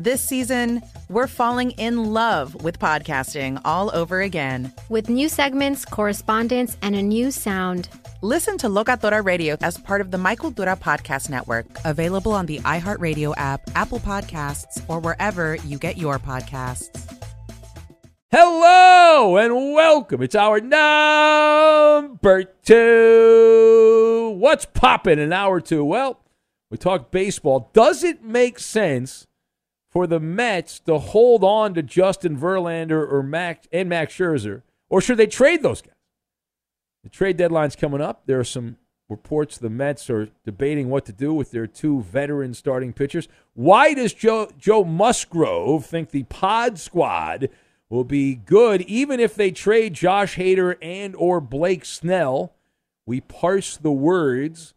This season, we're falling in love with podcasting all over again. with new segments, correspondence, and a new sound. Listen to Locatora Radio as part of the My Cultura Podcast Network. Available on the iHeartRadio app, Apple Podcasts, or wherever you get your podcasts. Hello and welcome. It's hour number two. What's popping in hour two? Well, we talk baseball. Does it make sense for the Mets to hold on to Justin Verlander or Max and Max Scherzer, or should they trade those guys? The trade deadline's coming up. There are some reports the Mets are debating what to do with their two veteran starting pitchers. Why does Joe Joe Musgrove think the Pod Squad will be good even if they trade Josh Hader and or Blake Snell? We parse the words.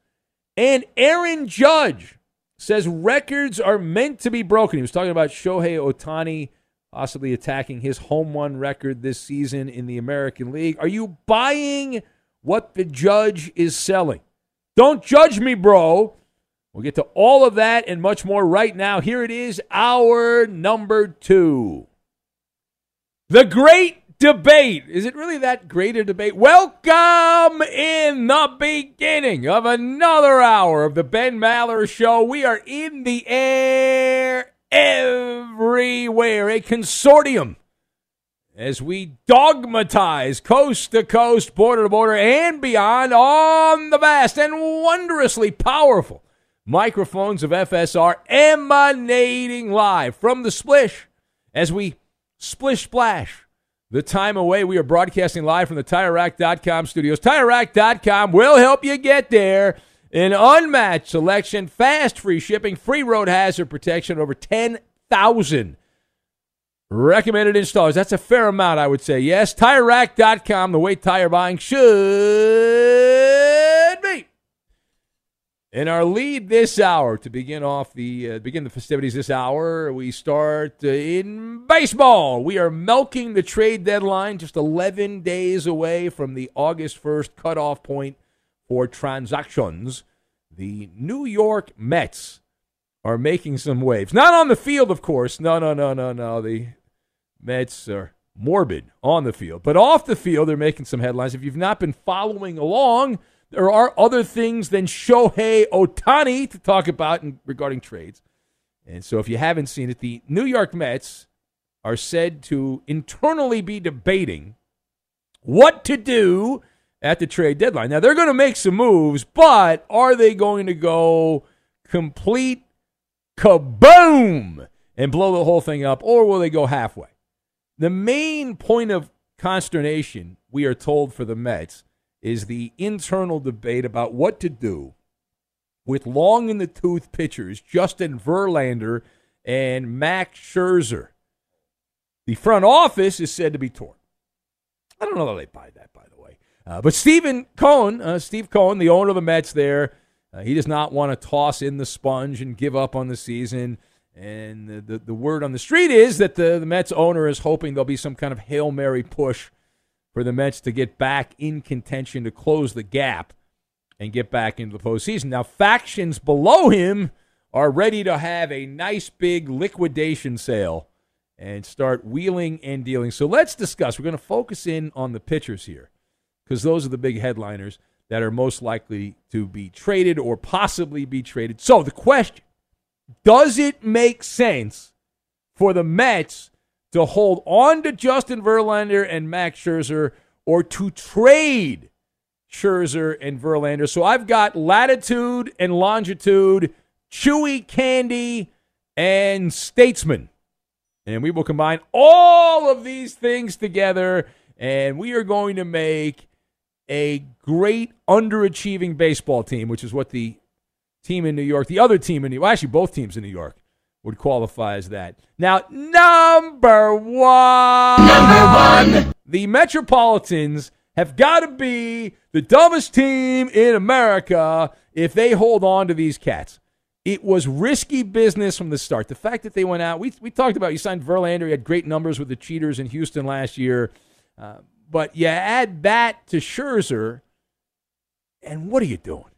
And Aaron Judge says records are meant to be broken. He was talking about Shohei Ohtani possibly attacking his home run record this season in the American League. Are you buying what the judge is selling? Don't judge me, bro. We'll get to all of that and much more right now. Here it is, hour number two. The great debate. Is it really that great a debate? Welcome in the beginning of another hour of the Ben Maller Show. We are in the air everywhere, a consortium as we dogmatize coast to coast, border to border, and beyond on the vast and wondrously powerful microphones of FSR emanating live from the splish as we splish splash the time away. We are broadcasting live from the TireRack.com studios. TireRack.com will help you get there. An unmatched selection, fast free shipping, free road hazard protection, over 10,000 recommended installers. That's a fair amount, I would say. Yes, TireRack.com, the way tire buying should. In our lead this hour to begin off the uh, begin the festivities this hour, we start uh, in baseball. We are milking the trade deadline, just 11 days away from the August 1st cutoff point for transactions. The New York Mets are making some waves. Not on the field, of course. No, no, no, no, no. The Mets are morbid on the field, but off the field, they're making some headlines. If you've not been following along, there are other things than Shohei Ohtani to talk about in, regarding trades. And so, if you haven't seen it, the New York Mets are said to internally be debating what to do at the trade deadline. Now, they're going to make some moves, but are they going to go complete kaboom and blow the whole thing up, or will they go halfway? The main point of consternation, we are told, for the Mets is the internal debate about what to do with long in the tooth pitchers, Justin Verlander and Max Scherzer. The front office is said to be torn. I don't know that they buy that, by the way. Uh, but Stephen Cohen, uh, Steve Cohen, the owner of the Mets there, uh, he does not want to toss in the sponge and give up on the season. And the, the, the word on the street is that the, the Mets owner is hoping there'll be some kind of Hail Mary push for the Mets to get back in contention to close the gap and get back into the postseason. Now, factions below him are ready to have a nice big liquidation sale and start wheeling and dealing. So let's discuss. We're going to focus in on the pitchers here because those are the big headliners that are most likely to be traded or possibly be traded. So the question does it make sense for the Mets to hold on to Justin Verlander and Max Scherzer or to trade Scherzer and Verlander? So I've got latitude and longitude, chewy candy, and statesman. And we will combine all of these things together, and we are going to make a great underachieving baseball team, which is what the team in New York, the other team in New well, actually both teams in New York would qualify as that. Now, number one, number one, the Metropolitans have got to be the dumbest team in America if they hold on to these cats. It was risky business from the start. The fact that they went out, we, we talked about you signed Verlander, he had great numbers with the cheaters in Houston last year. Uh, but you add that to Scherzer, and what are you doing?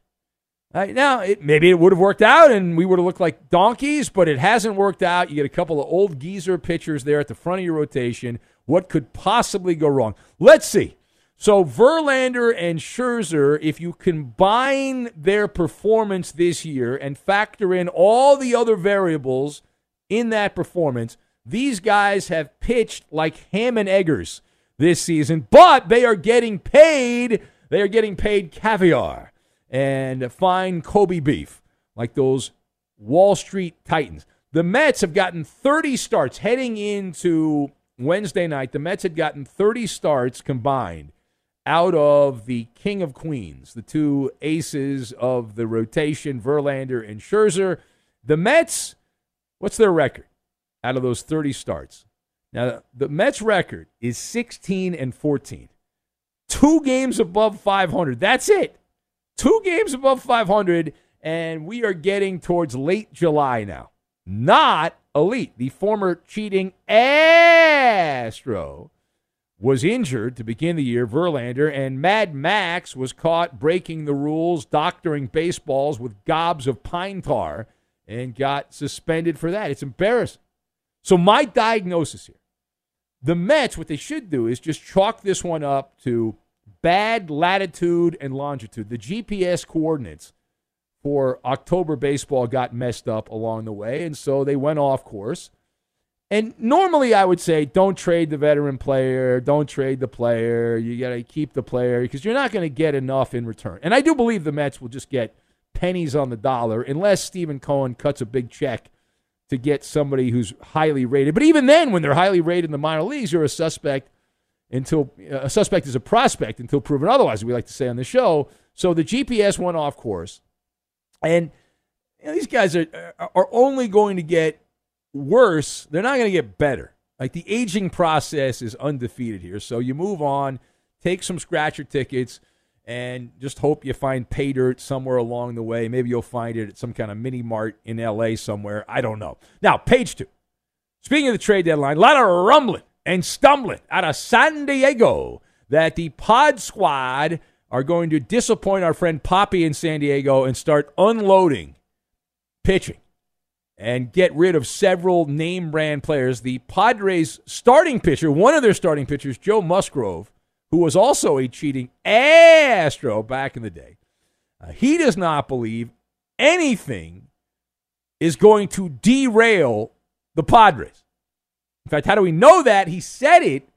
Now, it, maybe it would have worked out and we would have looked like donkeys, but it hasn't worked out. You get a couple of old geezer pitchers there at the front of your rotation. What could possibly go wrong? Let's see. So, Verlander and Scherzer, if you combine their performance this year and factor in all the other variables in that performance, these guys have pitched like ham and eggers this season, but they are getting paid. They are getting paid caviar and fine Kobe beef like those Wall Street Titans. The Mets have gotten 30 starts heading into Wednesday night. The Mets had gotten 30 starts combined out of the King of Queens, the two aces of the rotation, Verlander and Scherzer. The Mets, what's their record out of those 30 starts? Now, the Mets record is 16 and 14. Two games above 500. That's it. Two games above 500, and we are getting towards late July now. Not elite. The former cheating Astro was injured to begin the year, Verlander, and Mad Max was caught breaking the rules, doctoring baseballs with gobs of pine tar, and got suspended for that. It's embarrassing. So, my diagnosis here the Mets, what they should do is just chalk this one up to bad latitude and longitude. The GPS coordinates for October baseball got messed up along the way, and so they went off course. And normally I would say don't trade the veteran player, don't trade the player. You got to keep the player because you're not going to get enough in return. And I do believe the Mets will just get pennies on the dollar unless Stephen Cohen cuts a big check to get somebody who's highly rated. But even then, when they're highly rated in the minor leagues, you're a suspect until a suspect is a prospect until proven otherwise. We like to say on the show. So the GPS went off course, and you know, these guys are are only going to get worse. They're not going to get better. Like the aging process is undefeated here. So you move on, take some scratcher tickets and just hope you find pay dirt somewhere along the way. Maybe you'll find it at some kind of mini mart in LA somewhere. I don't know. Now, page two. Speaking of the trade deadline, a lot of rumbling and stumbling out of San Diego that the pod squad are going to disappoint our friend Poppy in San Diego and start unloading pitching and get rid of several name brand players. The Padres starting pitcher, one of their starting pitchers, Joe Musgrove, who was also a cheating Astro back in the day, uh, he does not believe anything is going to derail the Padres. In fact, how do we know that? He said it.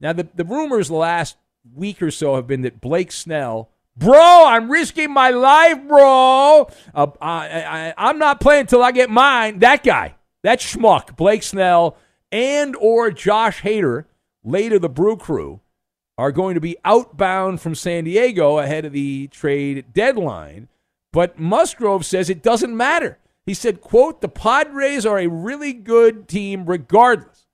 Now, the, the rumors the last week or so have been that Blake Snell, bro, I'm risking my life, bro. Uh, I, I, I'm not playing until I get mine. That guy, that schmuck, Blake Snell, and or Josh Hader, later the Brew Crew, are going to be outbound from San Diego ahead of the trade deadline. But Musgrove says it doesn't matter. He said, quote, the Padres are a really good team regardless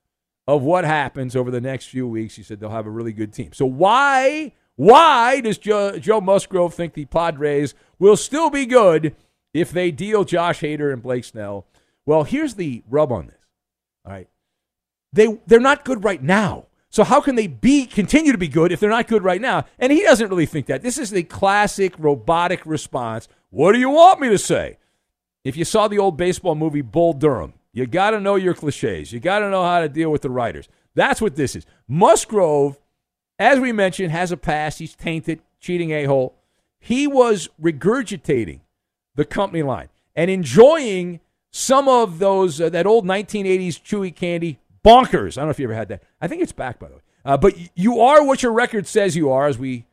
of what happens over the next few weeks. He said they'll have a really good team. So why, why does Joe, Joe Musgrove think the Padres will still be good if they deal Josh Hader and Blake Snell? Well, here's the rub on this. All right. They they're not good right now. So how can they be continue to be good if they're not good right now? And he doesn't really think that. This is the classic robotic response. What do you want me to say? If you saw the old baseball movie Bull Durham, you got to know your cliches. You got to know how to deal with the writers. That's what this is. Musgrove, as we mentioned, has a past. He's tainted, cheating a hole. He was regurgitating the company line and enjoying some of those uh, that old 1980s chewy candy bonkers. I don't know if you ever had that. I think it's back by the way. Uh, but you are what your record says you are, as we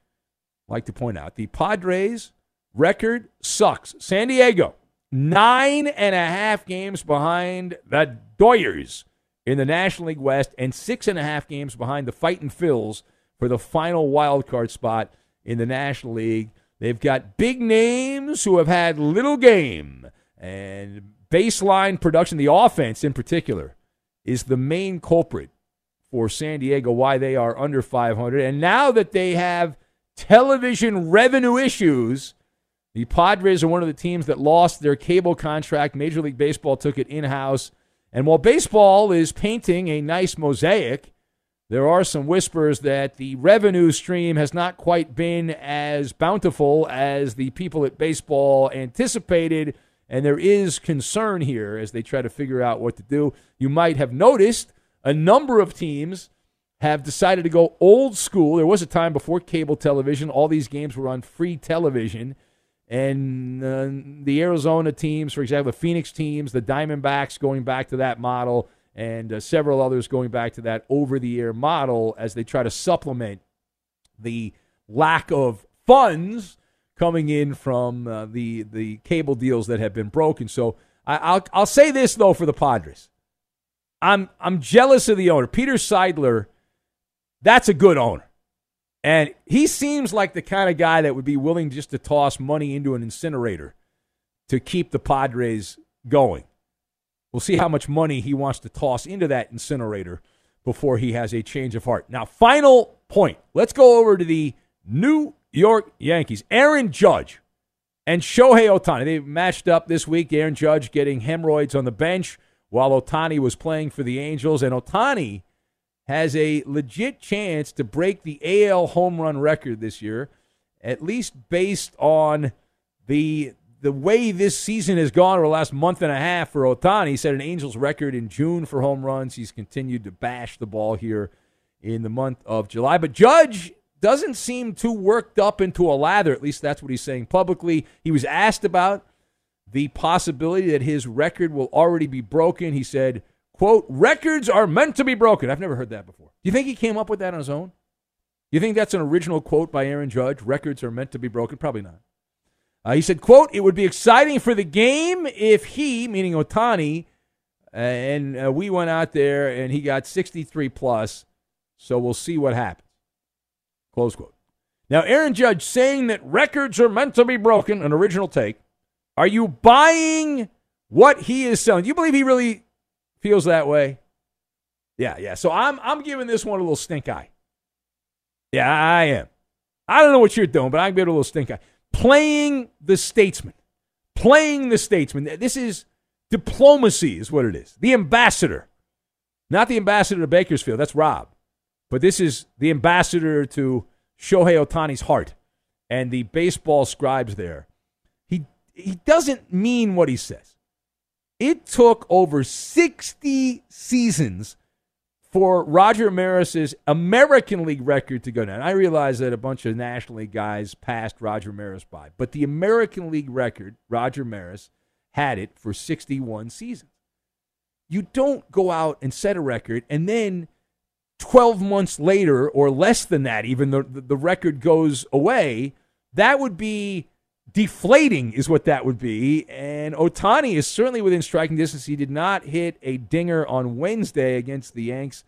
like to point out. The Padres record sucks. San Diego nine and a half games behind the Doyers in the National League West, and six and a half games behind the Fighting Phils for the final wild card spot in the National League. They've got big names who have had little game and baseline production. The offense, in particular, is the main culprit for San Diego why they are under 500. And now that they have television revenue issues, the Padres are one of the teams that lost their cable contract. Major League Baseball took it in house. And while baseball is painting a nice mosaic, there are some whispers that the revenue stream has not quite been as bountiful as the people at baseball anticipated. And there is concern here as they try to figure out what to do. You might have noticed a number of teams have decided to go old school. There was a time before cable television, all these games were on free television. And uh, the Arizona teams, for example, the Phoenix teams, the Diamondbacks going back to that model, and uh, several others going back to that over the air model as they try to supplement the lack of funds coming in from uh, the, the cable deals that have been broken. So I, will I'll say this, though, for the Padres. I'm, I'm jealous of the owner. Peter Seidler, that's a good owner. And he seems like the kind of guy that would be willing just to toss money into an incinerator to keep the Padres going. We'll see how much money he wants to toss into that incinerator before he has a change of heart. Now, final point. Let's go over to the New York Yankees. Aaron Judge and Shohei Ohtani. They matched up this week. Aaron Judge getting hemorrhoids on the bench while Ohtani was playing for the Angels. And Ohtani has a legit chance to break the AL home run record this year, at least based on the the way this season has gone over the last month and a half for Ohtani. He set an Angels record in June for home runs. He's continued to bash the ball here in the month of July. But Judge doesn't seem too worked up into a lather. At least that's what he's saying publicly. He was asked about the possibility that his record will already be broken. He said, quote, records are meant to be broken. I've never heard that before. Do you think he came up with that on his own? You think that's an original quote by Aaron Judge? Records are meant to be broken? Probably not. Uh, he said, quote, it would be exciting for the game if he, meaning Ohtani, uh, and uh, we went out there and he got 63 plus, so we'll see what happens. Close quote. Now, Aaron Judge saying that records are meant to be broken, an original take. Are you buying what he is selling? Do you believe he really feels that way. Yeah, yeah. So I'm I'm giving this one a little stink eye. Yeah, I am. I don't know what you're doing, but I'm giving it a little stink eye. Playing the statesman. Playing the statesman. This is diplomacy, is what it is. The ambassador. Not the ambassador to Bakersfield. That's Rob. But this is the ambassador to Shohei Ohtani's heart and the baseball scribes there. He he doesn't mean what he says. It took over 60 seasons for Roger Maris's American League record to go down. I realize that a bunch of National League guys passed Roger Maris by, but the American League record, Roger Maris had it for 61 seasons. You don't go out and set a record and then 12 months later or less than that even the, the record goes away. That would be deflating is what that would be. And Ohtani is certainly within striking distance. He did not hit a dinger on Wednesday against the Yanks.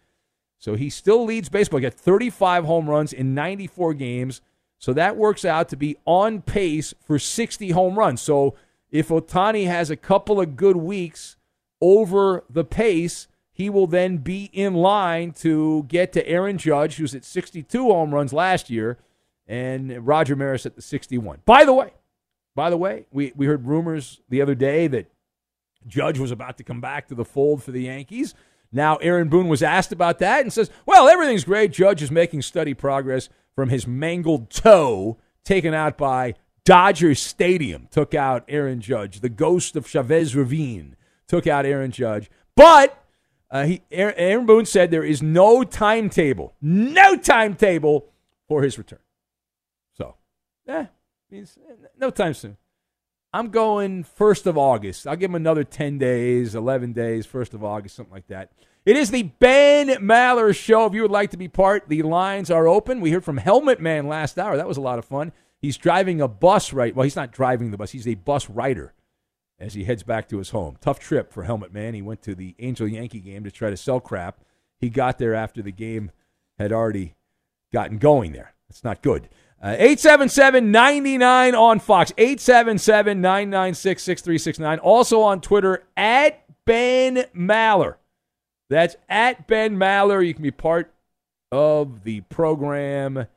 So he still leads baseball. He got 35 home runs in 94 games. So that works out to be on pace for 60 home runs. So if Ohtani has a couple of good weeks over the pace, he will then be in line to get to Aaron Judge, who's at 62 home runs last year, and Roger Maris at the 61. By the way, by the way, we, we heard rumors the other day that Judge was about to come back to the fold for the Yankees. Now, Aaron Boone was asked about that and says, Well, everything's great. Judge is making steady progress from his mangled toe taken out by Dodger Stadium. Took out Aaron Judge. The ghost of Chavez Ravine took out Aaron Judge. But uh, he, Aaron Boone said there is no timetable, no timetable for his return. So, eh, means no time soon. I'm going 1st of August. I'll give him another 10 days, 11 days, 1st of August, something like that. It is the Ben Maller Show. If you would like to be part, the lines are open. We heard from Helmet Man last hour. That was a lot of fun. He's driving a bus right. Well, he's not driving the bus. He's a bus rider as he heads back to his home. Tough trip for Helmet Man. He went to the Angel Yankee game to try to sell crap. He got there after the game had already gotten going there. That's not good. Uh, 877 99 on Fox. 877 996 6369. Also on Twitter at Ben Maller. That's at Ben Maller. You can be part of the program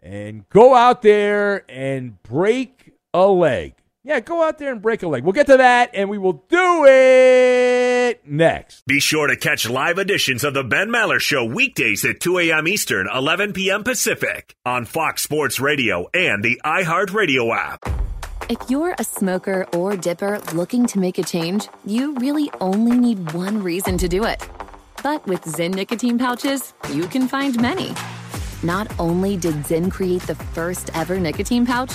and go out there and break a leg. Yeah, go out there and break a leg. We'll get to that, and we will do it next. Be sure to catch live editions of the Ben Maller Show weekdays at 2 a.m. Eastern, 11 p.m. Pacific on Fox Sports Radio and the iHeartRadio app. If you're a smoker or dipper looking to make a change, you really only need one reason to do it. But with Zyn nicotine pouches, you can find many. Not only did Zyn create the first ever nicotine pouch,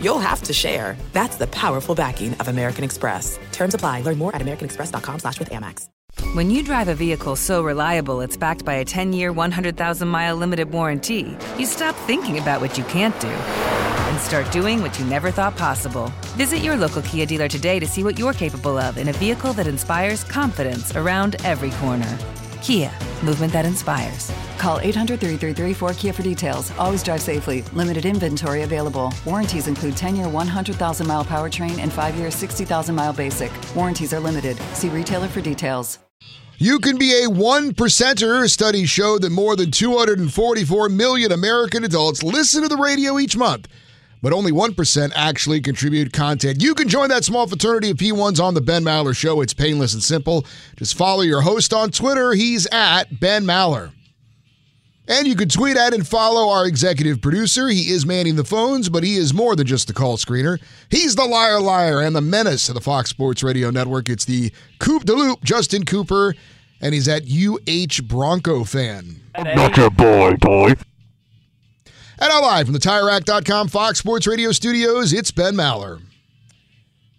you'll have to share. That's the powerful backing of American Express. Terms apply. Learn more at americanexpress.com slash with Amex. When you drive a vehicle so reliable it's backed by a 10-year, 100,000-mile limited warranty, you stop thinking about what you can't do and start doing what you never thought possible. Visit your local Kia dealer today to see what you're capable of in a vehicle that inspires confidence around every corner. Kia, movement that inspires. Call 800 333 4KIA for details. Always drive safely. Limited inventory available. Warranties include 10 year 100,000 mile powertrain and 5 year 60,000 mile basic. Warranties are limited. See retailer for details. You can be a one percenter. Studies show that more than 244 million American adults listen to the radio each month, but only 1% actually contribute content. You can join that small fraternity of P1s on the Ben Maller Show. It's painless and simple. Just follow your host on Twitter. He's at Ben Maller. And you can tweet at and follow our executive producer. He is manning the phones, but he is more than just the call screener. He's the liar liar and the menace of the Fox Sports Radio Network. It's the Coop de Loop, Justin Cooper, and he's at UH Bronco fan. Not your boy, boy. And now live from the TireRack.com Fox Sports Radio studios, it's Ben Maller.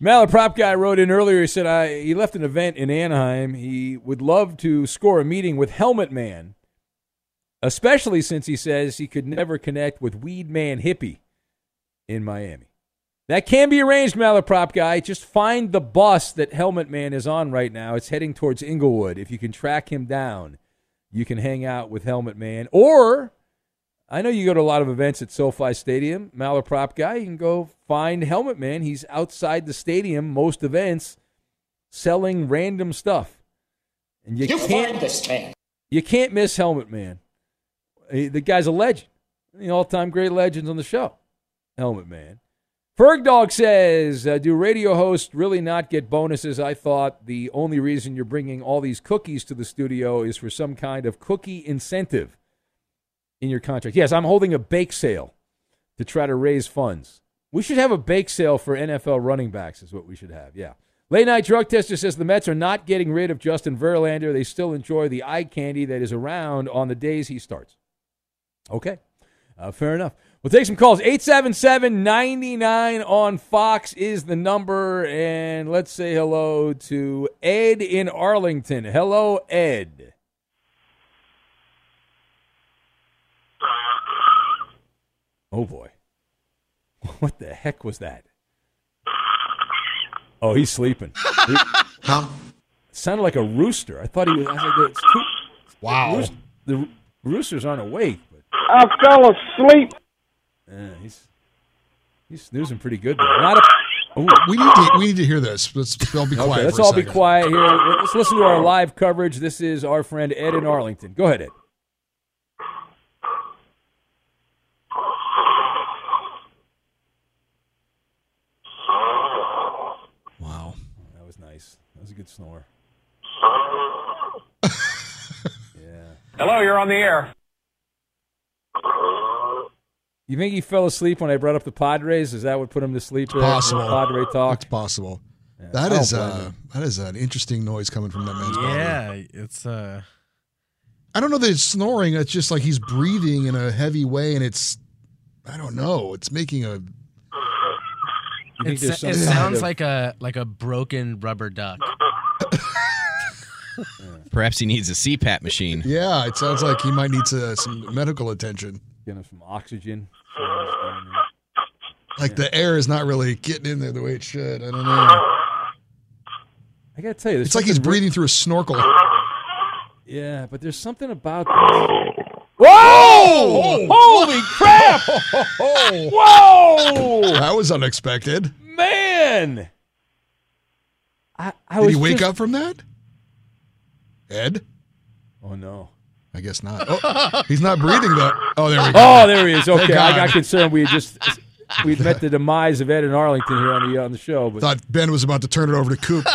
Maller prop guy wrote in earlier. He said I, he left an event in Anaheim. He would love to score a meeting with Helmet Man especially since he says he could never connect with Weed Man Hippie in Miami. That can be arranged, Malaprop guy. Just find the bus that Helmet Man is on right now. It's heading towards Inglewood. If you can track him down, you can hang out with Helmet Man. Or I know you go to a lot of events at SoFi Stadium. Malaprop guy, you can go find Helmet Man. He's outside the stadium most events, selling random stuff, and you, You can't this man. you can't miss Helmet Man. The guy's a legend, the all-time great legends on the show. Helmet Man. Ferg Dog says, uh, "Do radio hosts really not get bonuses? I thought the only reason you're bringing all these cookies to the studio is for some kind of cookie incentive in your contract." Yes, I'm holding a bake sale to try to raise funds. We should have a bake sale for NFL running backs. Is what we should have. Yeah. Late night drug tester says the Mets are not getting rid of Justin Verlander. They still enjoy the eye candy that is around on the days he starts. Okay. Uh, fair enough. We'll take some calls. 877 99 on Fox is the number. And let's say hello to Ed in Arlington. Hello, Ed. Oh, boy. What the heck was that? Oh, he's sleeping. He- Sounded like a rooster. I thought he was. I was like, it's too, Wow. The, roost- the roosters aren't awake, but I fell asleep. uh, he's he's snoozing pretty good. Though. Not a. Ooh. We need to we need to hear this. Let's all be quiet. Okay, let's for a all be quiet here. Let's listen to our live coverage. This is our friend Ed in Arlington. Go ahead, Ed. Wow. That was nice. That was a good snore. Hello, you're on the air. You think he fell asleep when I brought up the Padres? Is that what put him to sleep? there? Possible. Padre talk. It's possible. Yeah, That I don't is blame uh, that is an interesting noise coming from that man's body. Yeah, it's uh I don't know that it's snoring. It's just like he's breathing in a heavy way, and it's I don't know. It's making a You it, sa- it some kind sounds of- like a like a broken rubber duck. Perhaps he needs a CPAP machine. yeah. It sounds like he might need to, some medical attention. Getting some oxygen. Like the air is not really getting in there the way it should. I don't know. I gotta tell you, It's like he's something re- breathing through a snorkel. Yeah, but there's something about this. Whoa! Holy crap! Whoa! That was unexpected. Man! I, I Did was he wake just- up from that? Ed? Oh no. I guess not. Oh, he's not breathing though. Oh, there we go. Oh, there he is. Okay, I got concerned. We just we'd met the demise of Ed in Arlington here on the on the show, but Thought Ben was about to turn it over to Coop.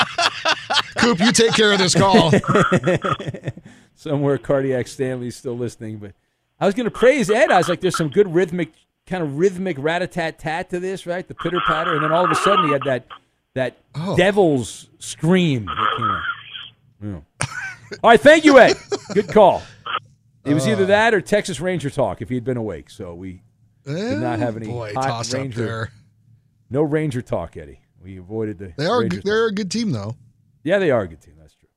Coop, you take care of this call. somewhere cardiac Stanley's still listening. But I was going to praise Ed. I was like, "There's some good rhythmic, kind of rhythmic rat a tat tat to this, right? The pitter patter." And then all of a sudden, he had that that Oh. devil's scream that came out. Yeah. All right, thank you, Ed. Good call. It was Uh. either that or Texas Ranger talk if he had been awake. So we did not have any Boy, hot Ranger. there. No Ranger talk, Eddie. We avoided the. They are Ranger they're a good team though. yeah, they are a good team. That's true.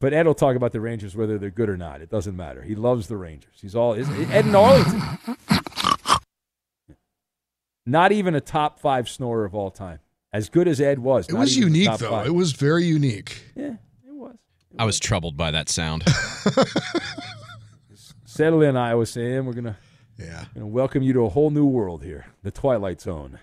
But Ed will talk about the Rangers whether they're good or not. It doesn't matter. He loves the Rangers. He's all is Ed in Arlington. Not even a top five snorer of all time. As good as Ed was, It was unique though. five. It was very unique. Yeah. I was troubled by that sound. Settle in, Iowa Sam. We're gonna yeah gonna welcome you to a whole new world here, the Twilight Zone.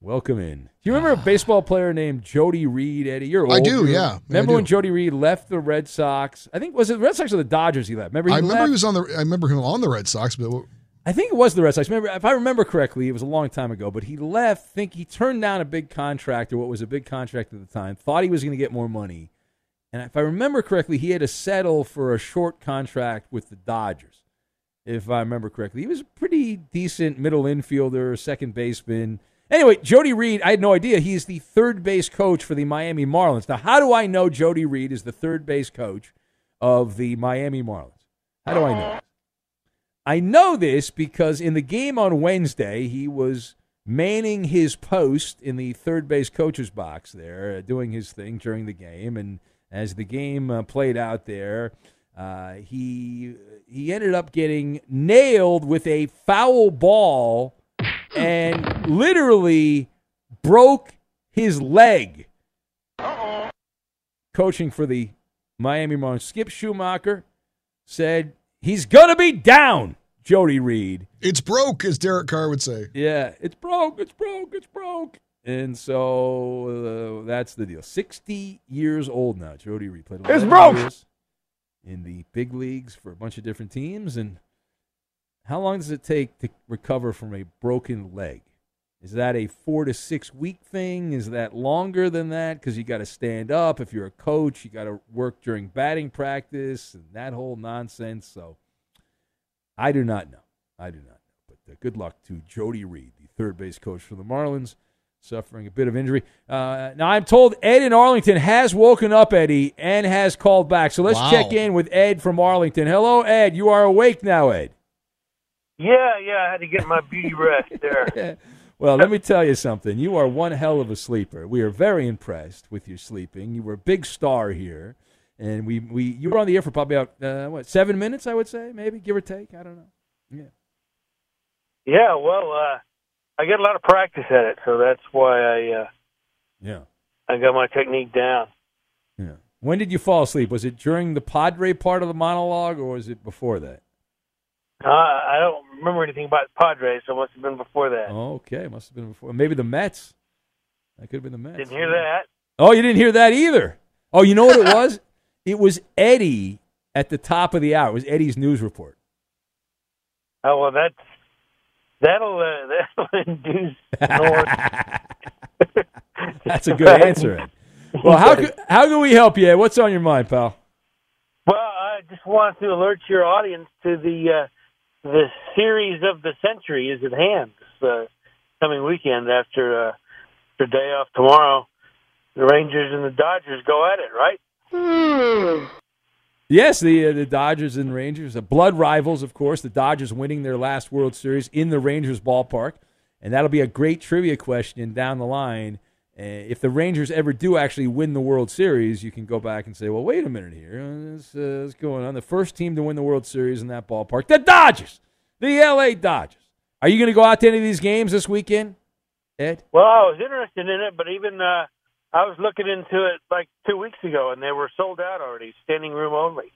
Welcome in. Do you remember a ah. baseball player named Jody Reed, Eddie? You're old. I do, You're- yeah. Yeah, I Remember when. Jody Reed left the Red Sox? I think was it the Red Sox or the Dodgers? He left. Remember? He I remember left? he was on the. I remember him on the Red Sox, but what- I think it was the Red Sox. Remember, if I remember correctly, it was a long time ago. But he left. Think he turned down a big contract or what was a big contract at the time. Thought he was going to get more money, and if I remember correctly, he had to settle for a short contract with the Dodgers. If I remember correctly, he was a pretty decent middle infielder, second baseman. Anyway, Jody Reed, I had no idea. He's the third base coach for the Miami Marlins. Now, how do I know Jody Reed is the third base coach of the Miami Marlins? How do I know? I know this because in the game on Wednesday, he was manning his post in the third base coach's box there, uh, doing his thing during the game. And as the game uh, played out there, uh, he he ended up getting nailed with a foul ball and literally broke his leg. Coaching for the Miami Marlins, Skip Schumaker said he's going to be down. Jody Reed. It's broke, as Derek Carr would say. Yeah, it's broke, it's broke, it's broke. And so uh, that's the deal. 60 years old now. Jody Reed played 11 It's broke. in the big leagues for a bunch of different teams. And how long does it take to recover from a broken leg? Is that a four to six week thing? Is that longer than that? Because you got to stand up. If you're a coach, you got to work during batting practice and that whole nonsense. So I do not know. I do not know. But uh, good luck to Jody Reed, the third base coach for the Marlins, suffering a bit of injury. Uh, now I'm told Ed in Arlington has woken up, Eddie, and has called back. So let's Wow. check in with Ed from Arlington. Hello, Ed. You are awake now, Ed. Yeah, yeah, I had to get my beauty rest there. Well, let me tell you something. You are one hell of a sleeper. We are very impressed with your sleeping. You were a big star here, and we, we you were on the air for probably about uh, what seven minutes, I would say, maybe give or take. I don't know. Yeah. Yeah, well, uh, I get a lot of practice at it, so that's why I uh, Yeah. I got my technique down. Yeah. When did you fall asleep? Was it during the Padre part of the monologue, or was it before that? Uh, I don't remember anything about Padres, so it must have been before that. Okay, must have been before. Maybe the Mets. That could have been the Mets. Didn't hear that. Oh, you didn't hear that either. Oh, you know what it was? it was Eddie at the top of the hour. It was Eddie's news report. Oh well, that's that'll uh, that'll induce North. That's a good answer. Ed. Well, how can, how can we help you? Ed? What's on your mind, pal? Well, I just wanted to alert your audience to the uh, the series of the century is at hand this uh, coming weekend after uh, after day off tomorrow. The Rangers and the Dodgers go at it, right? Yes, the uh, the Dodgers and Rangers, the blood rivals, of course. The Dodgers winning their last World Series in the Rangers ballpark, and that'll be a great trivia question down the line. Uh, if the Rangers ever do actually win the World Series, you can go back and say, "Well, wait a minute here, uh, what's, uh, what's going on?" The first team to win the World Series in that ballpark, the Dodgers, the L.A. Dodgers. Are you going to go out to any of these games this weekend, Ed? Well, I was interested in it, but even uh, I was looking into it like two weeks ago, and they were sold out already, standing room only.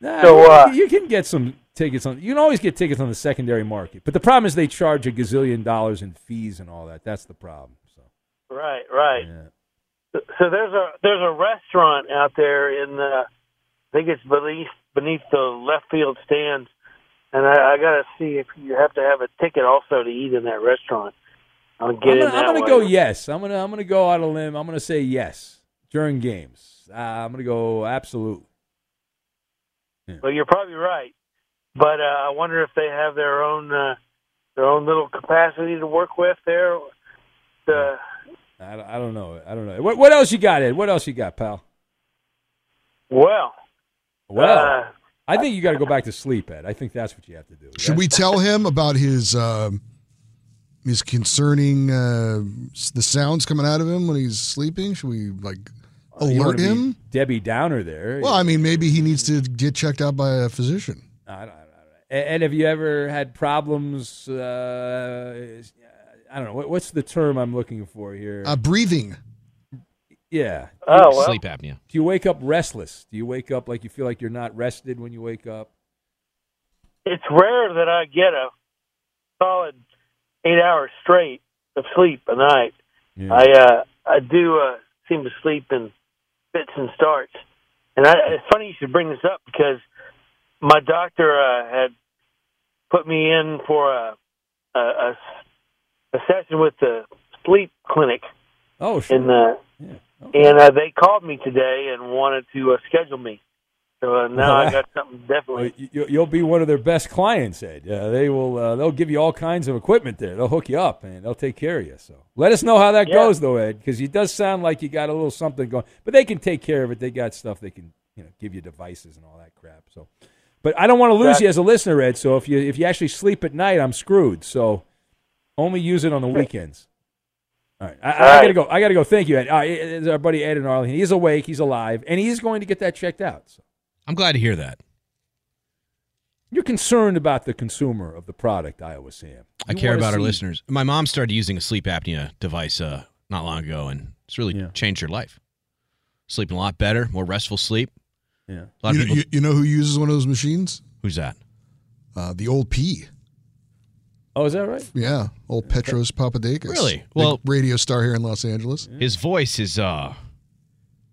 Nah, So, you- uh, you can get some tickets on. You can always get tickets on the secondary market, but the problem is they charge a gazillion dollars in fees and all that. That's the problem. So Right, right. So there's a there's a restaurant out there in the I think it's beneath beneath the left field stands, and I, I got to see if you have to have a ticket also to eat in that restaurant. I'll get I'm gonna, that I'm gonna way. go yes. I'm gonna I'm gonna go out a limb. I'm gonna say yes during games. Uh, I'm gonna go absolutely. Well, you're probably right, but uh, I wonder if they have their own uh, their own little capacity to work with there. The I, don't- I don't know. I don't know. What what else you got, Ed? What else you got, pal? well, Well, Uh, I think you got to go back to sleep, Ed. I think that's what you have to do. Should we tell him about his um his concerning uh, the sounds coming out of him when he's sleeping? Should we like You don't alert wanna be him? Debbie Downer there. Well, I mean, maybe he needs to get checked out by a physician. I don't, I don't, and and have you ever had problems? Uh, I don't know. What's the term I'm looking for here? Uh, breathing. yeah. Oh, well. Sleep apnea. Do you wake up restless? Do you wake up like you feel like you're not rested when you wake up? it's rare that I get a solid eight hours straight of sleep a night. I uh, I do uh, seem to sleep in fits and starts, and I, it's funny you should bring this up because my doctor uh, had put me in for a, a a a session with the sleep clinic. Oh, sure. In the and uh, they called me today and wanted to uh, schedule me. So uh, now I got something definitely. You, you'll be one of their best clients, Ed. Uh, they will. Uh, they'll give you all kinds of equipment there. They'll hook you up and they'll take care of you. So let us know how that Yeah. goes, though, Ed, because it does sound like you got a little something going. But they can take care of it. They got stuff they can, you know, give you devices and all that crap. So, but I don't want to lose you as a listener, Ed. So if you if you actually sleep at night, I'm screwed. So only use it on the weekends. All right, I, I, All gotta go. I gotta go. Thank you, Ed. Uh, our buddy Ed in Arlington. He's awake. He's alive, and he's going to get that checked out. So. I'm glad to hear that. You're concerned about the consumer of the product, Iowa Sam. I care wanna about our listeners. My mom started using a sleep apnea device uh, not long ago, and it's really changed her life. Sleeping a lot better, more restful sleep. Yeah. A lot You, of people. you, you know who uses one of those machines? who's that? uh, the old P. Oh, is that right? Yeah, old Petros Papadakis. Really? Big Well- radio star here in Los Angeles. His voice is uh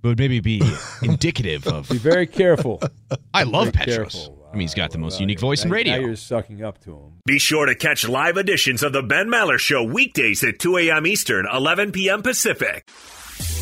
would maybe be indicative of. Be very careful. I love Very Petros. careful. I mean, he's got the most unique voice in radio. Now you're sucking up to him. Be sure to catch live editions of the Ben Maller Show weekdays at 2 a.m. Eastern, 11 p.m. Pacific.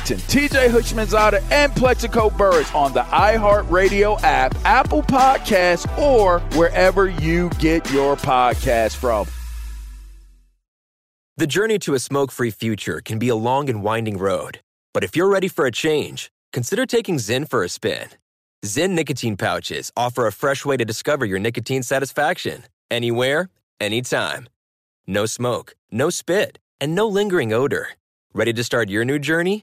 TJ Houshmandzadeh, and Plaxico Burress on the iHeartRadio app, Apple Podcasts, or wherever you get your podcast from. The journey to a smoke free future can be a long and winding road. But if you're ready for a change, consider taking Zyn for a spin. Zyn nicotine pouches offer a fresh way to discover your nicotine satisfaction anywhere, anytime. No smoke, no spit, and no lingering odor. Ready to start your new journey?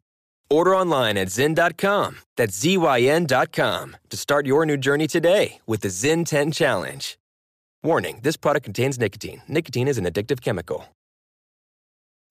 Order online at Zyn.com, that's Z-Y-N.com, to start your new journey today with the Zyn 10 Challenge. Warning this product contains nicotine. Nicotine is an addictive chemical.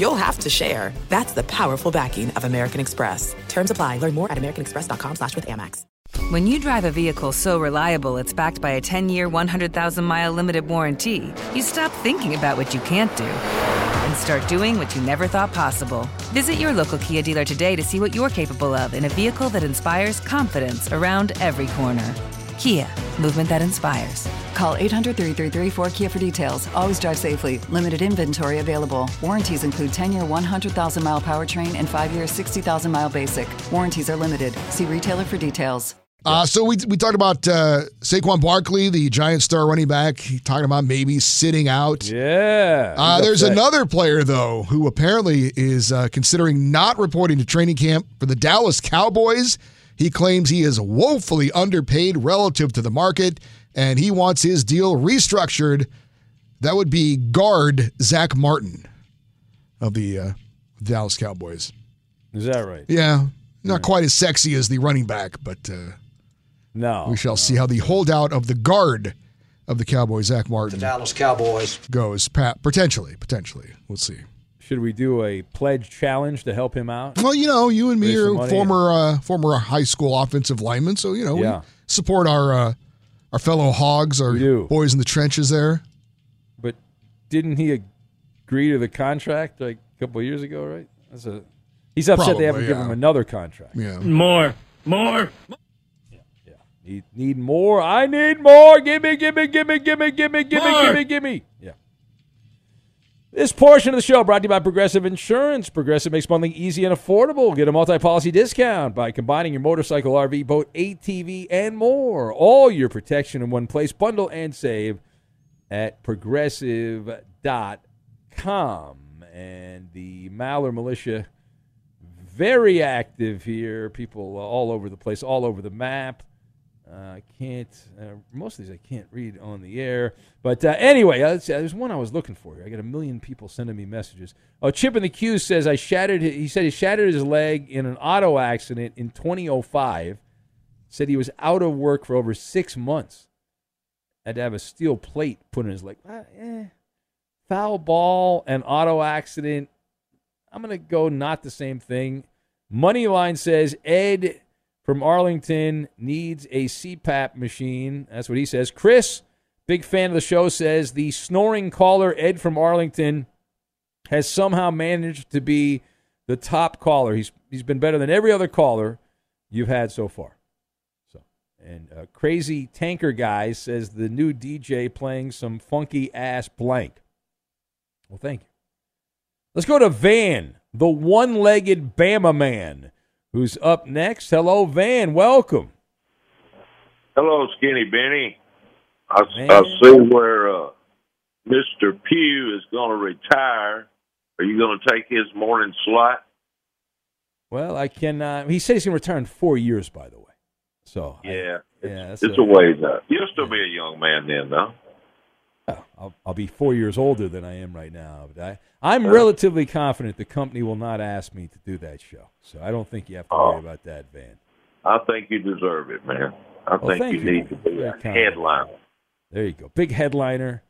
you'll have to share. That's the powerful backing of American Express. Terms apply. Learn more at americanexpress.com slash with Amex. When you drive a vehicle so reliable it's backed by a 10 year, 100,000 mile limited warranty, you stop thinking about what you can't do and start doing what you never thought possible. Visit your local Kia dealer today to see what you're capable of in a vehicle that inspires confidence around every corner. Kia, movement that inspires. Call 800 333 4KIA for details. Always drive safely. Limited inventory available. Warranties include 10 year 100,000 mile powertrain and 5 year 60,000 mile basic. Warranties are limited. See retailer for details. Uh, so we we talked about uh, Saquon Barkley, the Giant star running back, talking about maybe sitting out. Yeah. Uh, there's upset. another player though who apparently is uh, considering not reporting to training camp for the Dallas Cowboys. He claims he is woefully underpaid relative to the market, and he wants his deal restructured. That would be guard Zack Martin of the uh, Dallas Cowboys. Is that right? Yeah, not quite as sexy as the running back, but uh, no, we shall see how the holdout of the guard of the Cowboys, Zack Martin, the Dallas Cowboys. goes. Pat, potentially, potentially, we'll see. Should we do a pledge challenge to help him out? Well, you know, you and me Raise are money. former uh, former high school offensive linemen, so you know Yeah. we support our uh, our fellow hogs, our boys in the trenches there. But didn't he agree to the contract like a couple of years ago? Right? That's a. He's upset they haven't Probably, given him another contract. Yeah. More, more. Need, need more. I need more. Give me, give me, give me, give me, give me, give me, give me, give me. Yeah. This portion of the show brought to you by Progressive Insurance. Progressive makes bundling easy and affordable. Get a multi-policy discount by combining your motorcycle, RV, boat, ATV, and more. All your protection in one place. Bundle and save at progressive.com. And the Maller militia very active here. People all over the place, all over the map. Uh, I can't. Uh, most of these I can't read on the air. But uh, anyway, there's one I was looking for. here. I got a million people sending me messages. Oh, Chip in the Queue says I shattered. He said he shattered his leg in an auto accident in 2005. Said he was out of work for over six months. Had to have a steel plate put in his leg. Eh. Foul ball and auto accident. I'm gonna go not the same thing. Moneyline says Ed from Arlington needs a CPAP machine. That's what he says. Chris, big fan of the show, says the snoring caller Ed from Arlington has somehow managed to be the top caller. He's he's been better than every other caller you've had so far. So, and uh, crazy tanker guy says the new DJ playing some funky ass blank. Well, thank you. Let's go to Van, the one-legged Bama man who's up next. Hello, Van. Welcome. Hello, Skinny Benny. I, I see where uh, Mr. Pugh is going to retire. Are you going to take his morning slot? Well, I can. Uh, he said he's going to retire in four years, by the way. So Yeah, I, it's, yeah, it's a, ways up. You'll still be a young man then, though. I'll, I'll be four years older than I am right now. But I, I'm relatively confident the company will not ask me to do that show. So I don't think you have to worry about that, Van. I think you deserve it, man. I Well, think thank you, you. need to be Very a kind. headliner. There you go. Big headliner.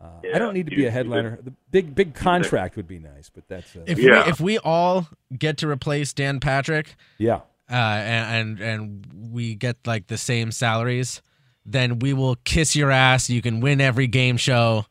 Uh, I don't need to you- be a headliner. The big big contract would be nice, but that's uh, If we if we all get to replace Dan Patrick, yeah, uh, and, and and we get like the same salaries, then we will kiss your ass. You can win every game show.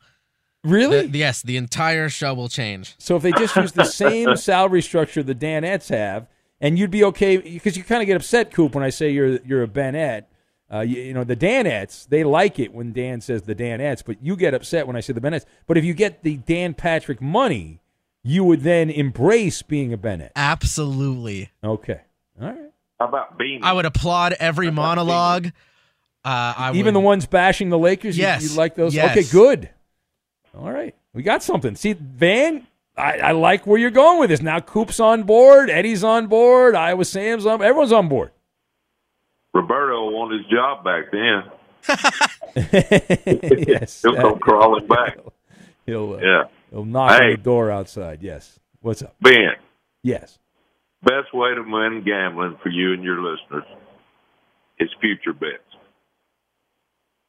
Really? The- yes, the entire show will change. So if they just use the same salary structure the Danettes have, and you'd be okay because you kind of get upset, Coop, when I say you're you're a Banette. Uh, you, you know the Danettes, they like it when Dan says the Danettes, but you get upset when I say the Bennettes. But if you get the Dan Patrick money, you would then embrace being a Bennett. Absolutely. Okay. All right. How about Beanie? I would applaud every monologue. Uh, I Even would, the ones bashing the Lakers, you- Yes. you, like those? Yes. Okay, good. All right, we got something. See, Van, I, I like where you're going with this. Now Coop's on board, Eddie's on board, Iowa Sam's on, everyone's on board. Roberto will want his job back then. yes, He'll come crawling back. He'll uh, Yeah. he'll knock on the door outside. Yes. What's up? Ben, Yes. best way to win gambling for you and your listeners is future bets.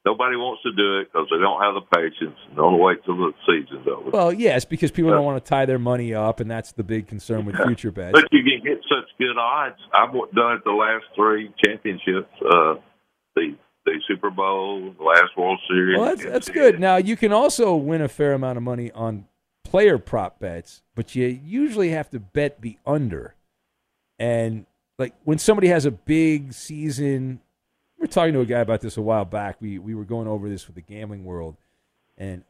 Nobody wants to do it because they don't have the patience and don't wait till the season's over. Well, yes, because people don't want to tie their money up, and that's the big concern with future bets. But you can get such good odds. I've done it the last three championships, uh, the the Super Bowl, the last World Series. Well, that's, that's good. Now, you can also win a fair amount of money on player prop bets, but you usually have to bet the under. And like when somebody has a big season, were talking to a guy about this a while back. We we were going over this with the gambling world, and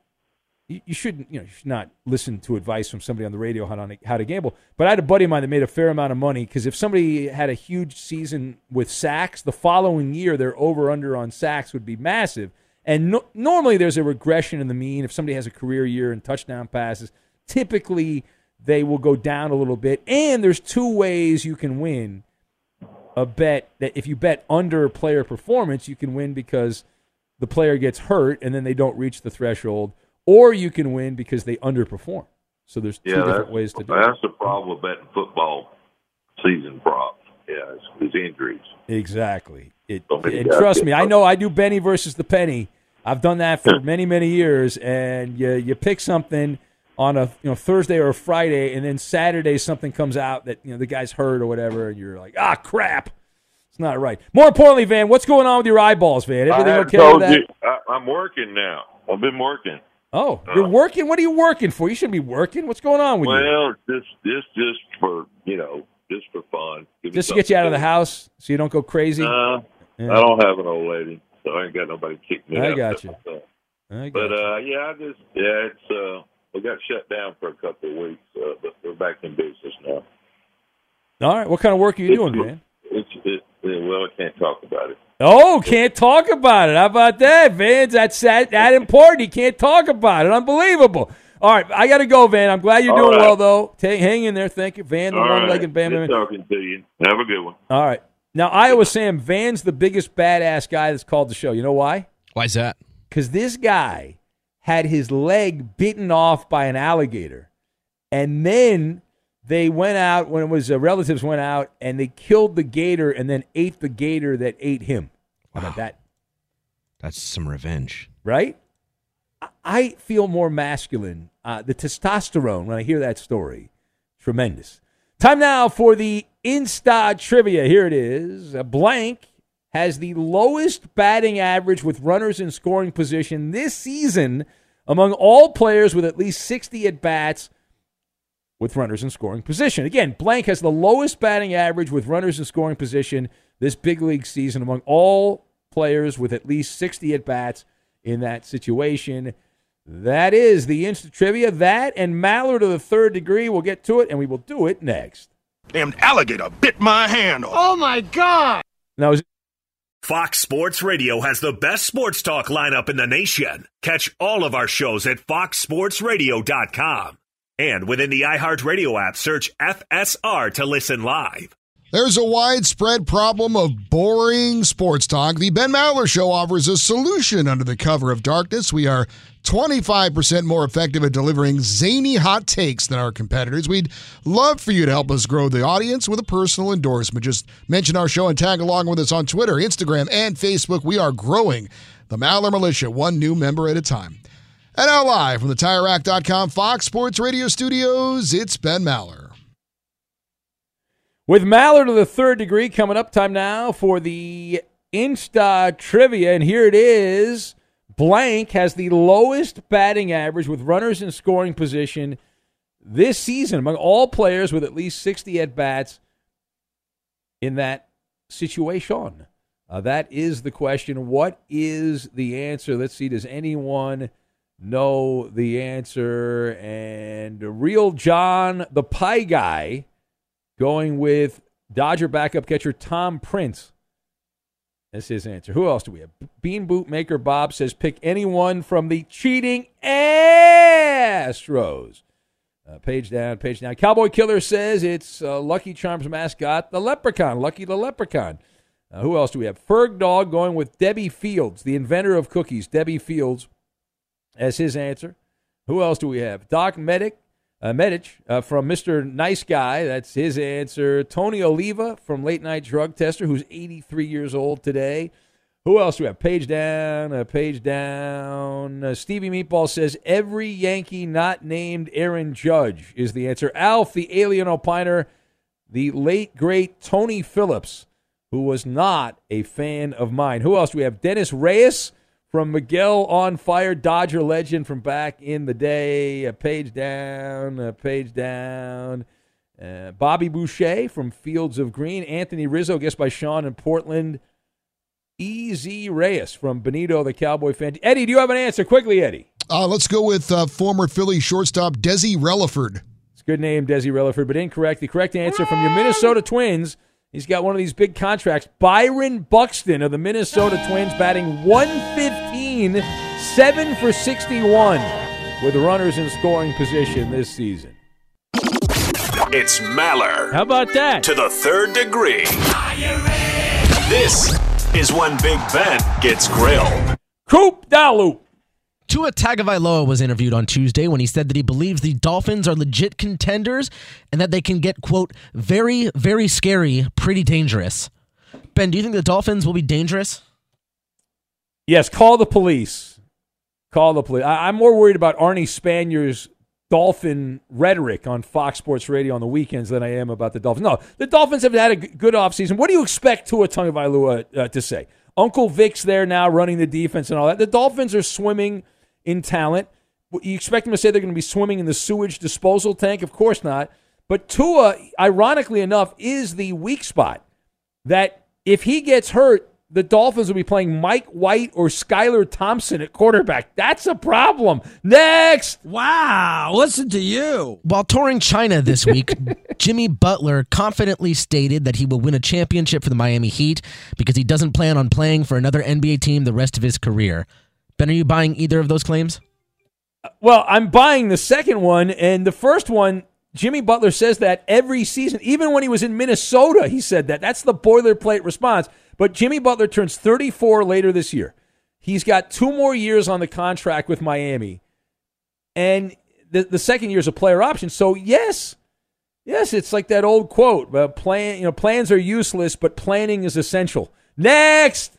you, you shouldn't you know you should not listen to advice from somebody on the radio how to how to gamble. But I had a buddy of mine that made a fair amount of money because if somebody had a huge season with sacks, the following year their over under on sacks would be massive. And no, normally there's a regression in the mean. If somebody has a career year in touchdown passes, typically they will go down a little bit. And there's two ways you can win a bet that if you bet under player performance, you can win because the player gets hurt and then they don't reach the threshold, or you can win because they underperform. So there's two yeah, different ways to do it. that's the problem with betting football season props. Yeah, it's, injuries. Exactly. It, Somebody and trust me, I know I do Benny versus the penny. I've done that for many, many years. And you you pick something on a you know Thursday or a Friday, and then Saturday something comes out that you know the guy's hurt or whatever, and you're like, ah, crap, it's not right. More importantly, Van, what's going on with your eyeballs, Van? Everything okay with that? you, I, I'm working now. I've been working. Oh, you're working. What are you working for? You shouldn't be working. What's going on with you? Well, just just just for you know, just for fun. Give Just to get you out of the house so you don't go crazy. Uh, Yeah. I don't have an old lady, so I ain't got nobody kicking me I out. got you. I got But you. uh, yeah, I just yeah, it's uh, we got shut down for a couple of weeks, uh, but we're back in business now. All right. What kind of work are you doing, man? It's it, it, well, I can't talk about it. Oh, can't talk about it. How about that, Vance? That's that, that important. He can't talk about it. Unbelievable. All right, I got to go, Van. I'm glad you're All doing right. well, though. Ta hang in there. Thank you, Van, the All right. one-legged Good bandman. talking to you. Have a good one. All right. Now, Iowa Sam, Van's the biggest badass guy that's called the show. You know why? Why's that? Because this guy had his leg bitten off by an alligator. And then they went out, when it was uh, relatives went out, and they killed the gator and then ate the gator that ate him. How about that? That's some revenge. Right? I- I feel more masculine. Uh, the testosterone, when I hear that story, tremendous. Time now for the Insta trivia. Here it is. A blank has the lowest batting average with runners in scoring position this season among all players with at least 60 at bats with runners in scoring position. Again, blank has the lowest batting average with runners in scoring position this big league season among all players with at least 60 at bats in that situation. That is the instant trivia. That and Maller to the third degree. We'll get to it, and we will do it next. Damn alligator bit my hand off. Oh my god! Now, is Fox Sports Radio has the best sports talk lineup in the nation. Catch all of our shows at foxsportsradio.com. And within the iHeartRadio app, search FSR to listen live. There's a widespread problem of boring sports talk. The Ben Maller Show offers a solution under the cover of darkness. We are 25% more effective at delivering zany hot takes than our competitors. We'd love for you to help us grow the audience with a personal endorsement. Just mention our show and tag along with us on Twitter, Instagram, and Facebook. We are growing the Maller Militia, one new member at a time. And now live from the TireRack.com Fox Sports Radio studios, it's Ben Maller. With Maller to the third degree coming up, time now for the Insta trivia. And here it is. Blank has the lowest batting average with runners in scoring position this season among all players with at least 60 at bats in that situation. Uh, that is the question. What is the answer? Let's see. Does anyone know the answer? And Real John, the pie guy, going with Dodger backup catcher Tom Prince. That's his answer. Who else do we have? Bean Boot Maker Bob says pick anyone from the cheating Astros. Uh, page down, page down. Cowboy Killer says it's uh, Lucky Charms mascot, the Leprechaun. Lucky the Leprechaun. Uh, who else do we have? Ferg Dog going with Debbie Fields, the inventor of cookies. Debbie Fields as his answer. Who else do we have? Doc Medic, uh, uh, from Mr. Nice Guy. That's his answer. Tony Oliva from Late Night Drug Tester, who's 83 years old today. Who else do we have? Page down, uh, page down. Uh, Stevie Meatball says every Yankee not named Aaron Judge is the answer. Alf, the alien opiner, the late great Tony Phillips, who was not a fan of mine. Who else do we have? Dennis Reyes from Miguel on Fire, Dodger legend from back in the day. A page down, a page down. Uh, Bobby Boucher from Fields of Green. Anthony Rizzo, guessed by Sean in Portland. E.Z. Reyes from Benito, the Cowboy fan. Eddie, do you have an answer? Quickly, Eddie. Uh, let's go with uh, former Philly shortstop Desi Relaford. It's a good name, Desi Relaford, but incorrect. The correct answer from your Minnesota Twins. He's got one of these big contracts. Byron Buxton of the Minnesota Twins batting 115, 7 for 61 with runners in scoring position this season. It's Maller. How about that? To the third degree. This is when Big Ben gets grilled. Coop Dalu. Tua Tagovailoa was interviewed on Tuesday when he said that he believes the Dolphins are legit contenders and that they can get quote very very scary, pretty dangerous. Ben, do you think the Dolphins will be dangerous? Yes, call the police. Call the police. I, I'm more worried about Arnie Spanier's Dolphin rhetoric on Fox Sports Radio on the weekends than I am about the Dolphins. No, the Dolphins have had a g- good offseason. What do you expect Tua Tagovailoa uh, to say? Uncle Vic's there now running the defense and all that. The Dolphins are swimming in talent. You expect them to say they're going to be swimming in the sewage disposal tank? Of course not. But Tua, ironically enough, is the weak spot. That if he gets hurt, the Dolphins will be playing Mike White or Skylar Thompson at quarterback. That's a problem. Next. Wow, listen to you. While touring China this week, Jimmy Butler confidently stated that he will win a championship for the Miami Heat because he doesn't plan on playing for another NBA team the rest of his career. Ben, are you buying either of those claims? Well, I'm buying the second one, and the first one, Jimmy Butler says that every season, even when he was in Minnesota, he said that. That's the boilerplate response. But Jimmy Butler turns 34 later this year. He's got two more years on the contract with Miami, and the, the second year is a player option. So yes, yes, it's like that old quote: uh, "Plan, you know, plans are useless, but planning is essential." Next.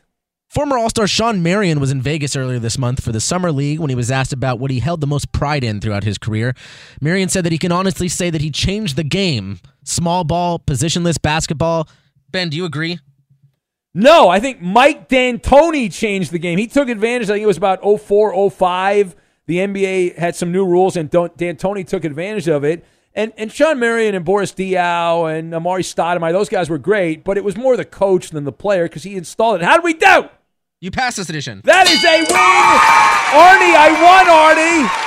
Former All Star Shawn Marion was in Vegas earlier this month for the Summer League when he was asked about what he held the most pride in throughout his career. Marion said that he can honestly say that he changed the game small ball, positionless basketball. Ben, do you agree? No, I think Mike D'Antoni changed the game. He took advantage. I think it was about 04, 05. The NBA had some new rules, and D'Antoni took advantage of it. And and Shawn Marion and Boris Diaw and Amar'e Stoudemire, those guys were great, but it was more the coach than the player because he installed it. How did we do? You passed this edition. That is a win! Arnie, I won, Arnie!